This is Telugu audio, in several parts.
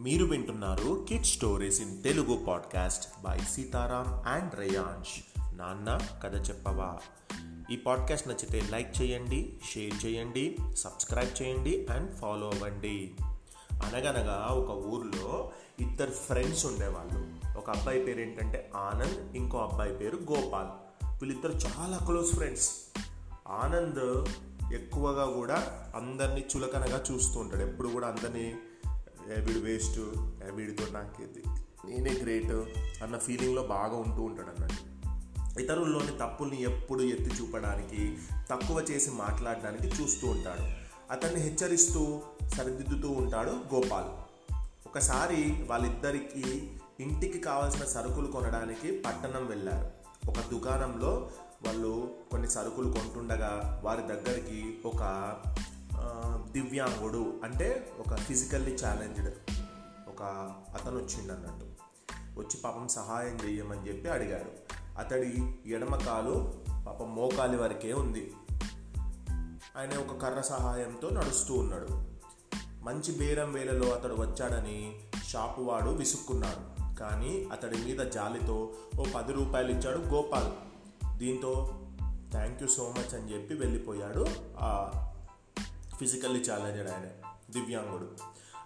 మీరు వింటున్నారు kid stories in Telugu podcast by Sitaram and Reyansh నాన్న కథ చెప్పవా? ఈ పాడ్కాస్ట్ నచ్చితే లైక్ చేయండి షేర్ చేయండి సబ్స్క్రైబ్ చేయండి అండ్ ఫాలో అవ్వండి. అనగనగా ఒక ఊర్లో ఇద్దరు ఫ్రెండ్స్ ఉండేవాళ్ళు. ఒక అబ్బాయి పేరు ఏంటంటే ఆనంద్ ఇంకో అబ్బాయి పేరు గోపాల్. వీళ్ళిద్దరు చాలా క్లోజ్ ఫ్రెండ్స్ ఆనంద్ ఎక్కువగా కూడా అందరినీ చులకనగా చూస్తూ ఉంటాడు. ఎప్పుడు కూడా అందరినీ వీడు వేస్ట్ ఏ, వీడితో నాకేది? నేనే గ్రేట్ అన్న ఫీలింగ్లో బాగా ఉంటూ ఉంటాడు అన్నట్టు. ఇతరుల్లోని తప్పుల్ని ఎప్పుడు ఎత్తి చూపడానికి తక్కువ చేసి మాట్లాడడానికి చూస్తూ ఉంటాడు. అతన్ని హెచ్చరిస్తూ సరిదిద్దుతూ ఉంటాడు గోపాల్. ఒకసారి వాళ్ళిద్దరికీ ఇంటికి కావాల్సిన సరుకులు కొనడానికి పట్టణం వెళ్ళారు. ఒక దుకాణంలో వాళ్ళు కొన్ని సరుకులు కొంటుండగా వారి దగ్గరికి ఒక దివ్యాంగుడు అంటే ఒక ఫిజికల్లీ ఛాలెంజ్డ్ ఒక అతను వచ్చిండు అన్నట్టు. వచ్చి పాపం సహాయం చేయమని చెప్పి అడిగాడు. అతడి ఎడమ కాలు పాపం మోకాలి వరకే ఉంది. ఆయన ఒక కర్ర సహాయంతో నడుస్తూ ఉన్నాడు. మంచి బేరం వేళలో అతడు వచ్చాడని షాపు వాడు విసుక్కున్నాడు. కానీ అతడి మీద జాలితో ఓ పది రూపాయలు ఇచ్చాడు గోపాల్. దీంతో థ్యాంక్ యూ సో మచ్ అని చెప్పి వెళ్ళిపోయాడు ఆ ఫిజికల్లీ ఛాలెంజ్డ్ ఆయన దివ్యాంగుడు.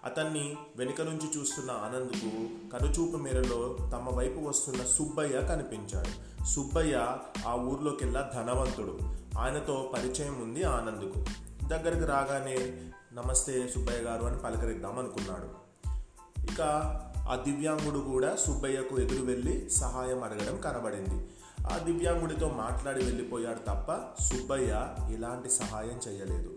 అతన్ని వెనుక నుంచి చూస్తున్న ఆనంద్కు కనుచూపు మేరలో తమ వైపు వస్తున్న సుబ్బయ్య కనిపించాడు. సుబ్బయ్య ఆ ఊర్లోకెల్లా ధనవంతుడు. ఆయనతో పరిచయం ఉంది ఆనంద్కు. దగ్గరికి రాగానే నమస్తే సుబ్బయ్య గారు అని పలకరిద్దాం అనుకున్నాడు. ఇక ఆ దివ్యాంగుడు కూడా సుబ్బయ్యకు ఎదురు వెళ్ళి సహాయం అడగడం కనబడింది. ఆ దివ్యాంగుడితో మాట్లాడి వెళ్ళిపోయాడు తప్ప సుబ్బయ్య ఎలాంటి సహాయం చేయలేదు.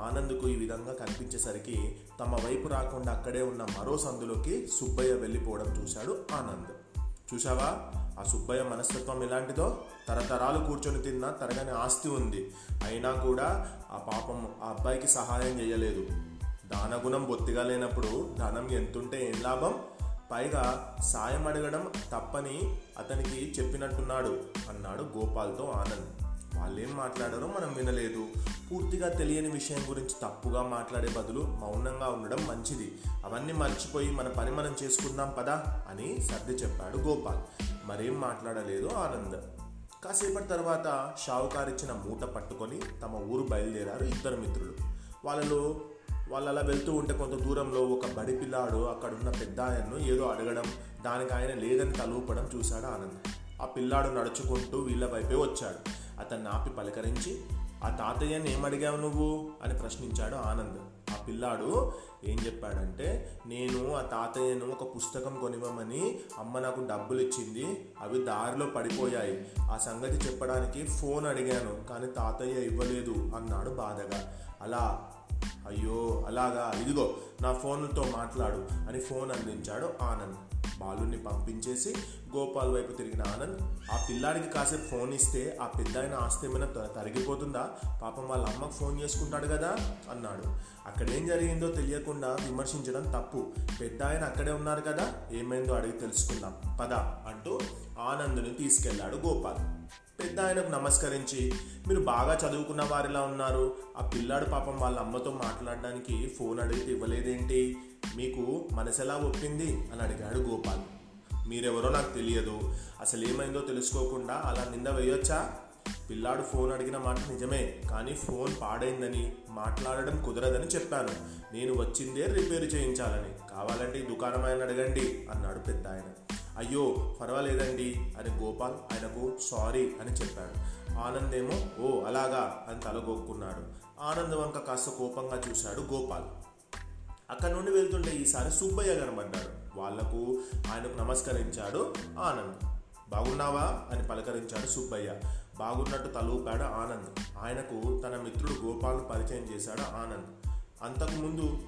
ఆనంద్కు ఈ విధంగా కనిపించేసరికి తమ వైపు రాకుండా అక్కడే ఉన్న మరో సందులోకి సుబ్బయ్య వెళ్ళిపోవడం చూశాడు ఆనంద్. చూసావా ఆ సుబ్బయ్య మనస్తత్వం ఎలాంటిదో? తరతరాలు కూర్చొని తిన్న తరగని ఆస్తి ఉంది. అయినా కూడా ఆ పాపం ఆ అబ్బాయికి సహాయం చేయలేదు. దానగుణం బొత్తిగా లేనప్పుడు ధనం ఎంతుంటే ఏం లాభం? పైగా సాయం అడగడం తప్పని అతనికి చెప్పినట్టున్నాడు అన్నాడు గోపాల్తో ఆనంద్. వాళ్ళు ఏం మాట్లాడారో మనం వినలేదు. పూర్తిగా తెలియని విషయం గురించి తప్పుగా మాట్లాడే బదులు మౌనంగా ఉండడం మంచిది. అవన్నీ మర్చిపోయి మన పని మనం చేసుకుందాం పదా అని సర్ది చెప్పాడు గోపాల్. మరేం మాట్లాడలేదు ఆనంద్. కాసేపటి తర్వాత షావుకారు ఇచ్చిన మూట పట్టుకొని తమ ఊరు బయలుదేరారు ఇద్దరు మిత్రులు. వాళ్ళలో వాళ్ళు అలా వెళ్తూ ఉంటే కొంత దూరంలో ఒక బడి పిల్లాడు అక్కడున్న పెద్ద ఆయన్ను ఏదో అడగడం దానికి ఆయన లేదని తలూపడం చూశాడు ఆనంద్. ఆ పిల్లాడు నడుచుకుంటూ వీళ్ళ వైపే వచ్చాడు. అతన్ని ఆపి పలకరించి ఆ తాతయ్యని ఏం నువ్వు? అని ప్రశ్నించాడు ఆనంద్. ఆ పిల్లాడు ఏం చెప్పాడంటే నేను ఆ తాతయ్యను ఒక పుస్తకం కొనివ్వమని అమ్మ నాకు డబ్బులు ఇచ్చింది అవి దారిలో పడిపోయాయి. ఆ సంగతి చెప్పడానికి ఫోన్ అడిగాను కానీ తాతయ్య ఇవ్వలేదు అన్నాడు బాధగా. అలా? అయ్యో అలాగా? ఇదిగో నా ఫోన్తో మాట్లాడు అని ఫోన్ అందించాడు ఆనంద్. బాలుని పంపించేసి గోపాల్ వైపు తిరిగిన ఆనంద్ ఆ పిల్లాడికి కాసేపు ఫోన్ ఇస్తే ఆ పెద్ద ఆయన ఆస్తి ఏమైనా త- తరిగిపోతుందా? పాపం వాళ్ళ అమ్మకు ఫోన్ చేసుకుంటాడు కదా అన్నాడు. అక్కడ ఏం జరిగిందో తెలియకుండా విమర్శించడం తప్పు. పెద్ద ఆయన అక్కడే ఉన్నారు కదా ఏమైందో అడిగి తెలుసుకుందాం. పద అంటూ ఆనంద్ని తీసుకెళ్ళాడు గోపాల్. పెద్ద ఆయనకు నమస్కరించి మీరు బాగా చదువుకున్న వారిలా ఉన్నారు. ఆ పిల్లాడు పాపం వాళ్ళ అమ్మతో మాట్లాడడానికి ఫోన్ అడిగితే ఇవ్వలేదేంటి? మీకు మనసెలా ఒప్పింది? అని అడిగాడు గోపాల్. మీరెవరో నాకు తెలియదు. అసలు ఏమైందో తెలుసుకోకుండా అలా నింద వేయొచ్చా? పిల్లాడు ఫోన్ అడిగిన మాట నిజమే కానీ ఫోన్ పాడైందని మాట్లాడడం కుదరదని చెప్పాను. నేను వచ్చిందే రిపేర్ చేయించాలని. కావాలంటే ఈ దుకాణం ఆయన అడగండి అన్నాడు పెద్ద ఆయన అయ్యో పర్వాలేదండి. అని గోపాల్ ఆయనకు సారీ అని చెప్పాడు. ఆనంద్ ఏమో ఓ అలాగా అని తలగొక్కున్నాడు. ఆనంద్ వంక కాస్త కోపంగా చూశాడు గోపాల్. అక్కడ నుండి వెళ్తుంటే ఈసారి సుబ్బయ్య కనబడ్డాడు. వాళ్ళకు ఆయనకు నమస్కరించాడు ఆనంద్. బాగున్నావా? అని పలకరించాడు సుబ్బయ్య. బాగున్నట్టు తలూపాడు ఆనంద్. ఆయనకు తన మిత్రుడు గోపాల్ను పరిచయం చేశాడు ఆనంద్. అంతకుముందు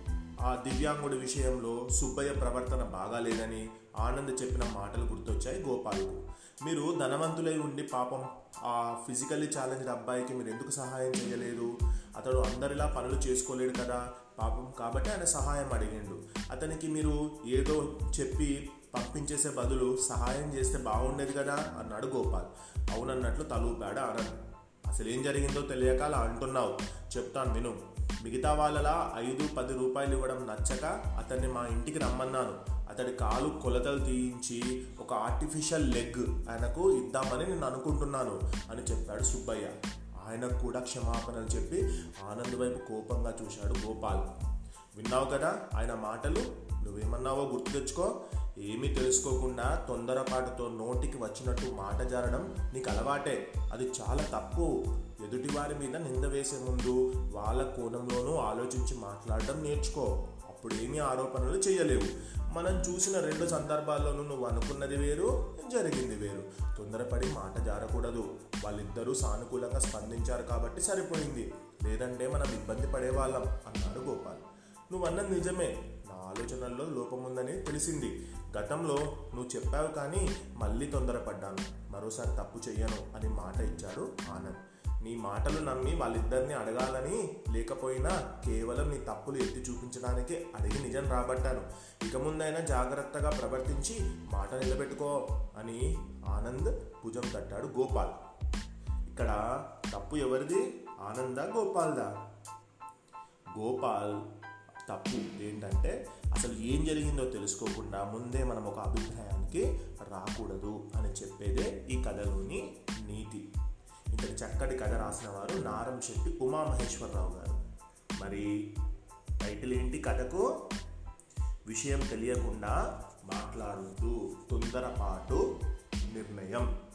ఆ దివ్యాంగుడి విషయంలో సుబ్బయ్య ప్రవర్తన బాగాలేదని ఆనంద్ చెప్పిన మాటలు గుర్తొచ్చాయి గోపాల్కు. మీరు ధనవంతులై ఉండి పాపం ఆ ఫిజికల్లీ ఛాలెంజ్డ్ అబ్బాయికి మీరు ఎందుకు సహాయం చేయలేదు? అతడు అందరిలా పనులు చేసుకోలేడు కదా పాపం కాబట్టి ఆయన సహాయం అడిగిండు. అతనికి మీరు ఏదో చెప్పి పంపించేసే బదులు సహాయం చేస్తే బాగుండేది కదా అన్నాడు గోపాల్. అవునన్నట్లు తలూపాడు ఆనంద్. అసలు ఏం జరిగిందో తెలియక అలా అంటున్నావు. చెప్తాను విను. మిగతా వాళ్ళలా ఐదు పది రూపాయలు ఇవ్వడం నచ్చక అతన్ని మా ఇంటికి రమ్మన్నాను. అతడి కాలు కొలతలు తీయించి ఒక ఆర్టిఫిషియల్ లెగ్ ఆయనకు ఇద్దామని నేను అనుకుంటున్నాను అని చెప్పాడు సుబ్బయ్య. ఆయనకు కూడా క్షమాపణలు చెప్పి ఆనంద్ వైపు కోపంగా చూశాడు గోపాల్. విన్నావు కదా ఆయన మాటలు? నువ్వేమన్నావో గుర్తు తెచ్చుకో. ఏమీ తెలుసుకోకుండా తొందరపాటుతో నోటికి వచ్చినట్టు మాట జారడం నీకు అలవాటే. అది చాలా తప్పు. ఎదుటివారి మీద నింద వేసే ముందు వాళ్ళ కోణంలోనూ ఆలోచించి మాట్లాడడం నేర్చుకో. అప్పుడు ఏమీ ఆరోపణలు చేయలేవు. మనం చూసిన రెండు సందర్భాల్లోనూ నువ్వు అనుకున్నది వేరు జరిగింది వేరు. తొందరపడి మాట జారకూడదు. వాళ్ళిద్దరూ సానుకూలంగా స్పందించారు కాబట్టి సరిపోయింది. లేదంటే మనం ఇబ్బంది పడేవాళ్ళం అన్నాడు గోపాల్. నువ్వు నిజమే. నా ఆలోచనల్లో లోపముందని తెలిసింది. గతంలో నువ్వు చెప్పావు కానీ మళ్ళీ తొందరపడ్డాను. మరోసారి తప్పు చెయ్యను అని మాట ఇచ్చాడు ఆనంద్. నీ మాటలు నమ్మి వాళ్ళిద్దరిని అడగాలని లేకపోయినా కేవలం నీ తప్పులు ఎత్తి చూపించడానికే అడిగి నిజం రాబట్టాను ఇక ముందైనా జాగ్రత్తగా ప్రవర్తించి మాట నిలబెట్టుకో అని ఆనంద్ భుజం తట్టాడు గోపాల్. ఇక్కడ తప్పు ఎవరిది? ఆనందా గోపాల్దా? గోపాల్ తప్పు ఏంటంటే అసలు ఏం జరిగిందో తెలుసుకోకుండా ముందే మనం ఒక అభిప్రాయానికి రాకూడదు అని చెప్పేదే ఈ కథలోని చక్కటి కథ రాసిన వారు నారం శెట్టి ఉమామహేశ్వరరావు గారు. మరి టైటిల్ ఏంటి కథకు? విషయం తెలియకుండా మాట్లాడుతూ తొందరపాటు నిర్ణయం.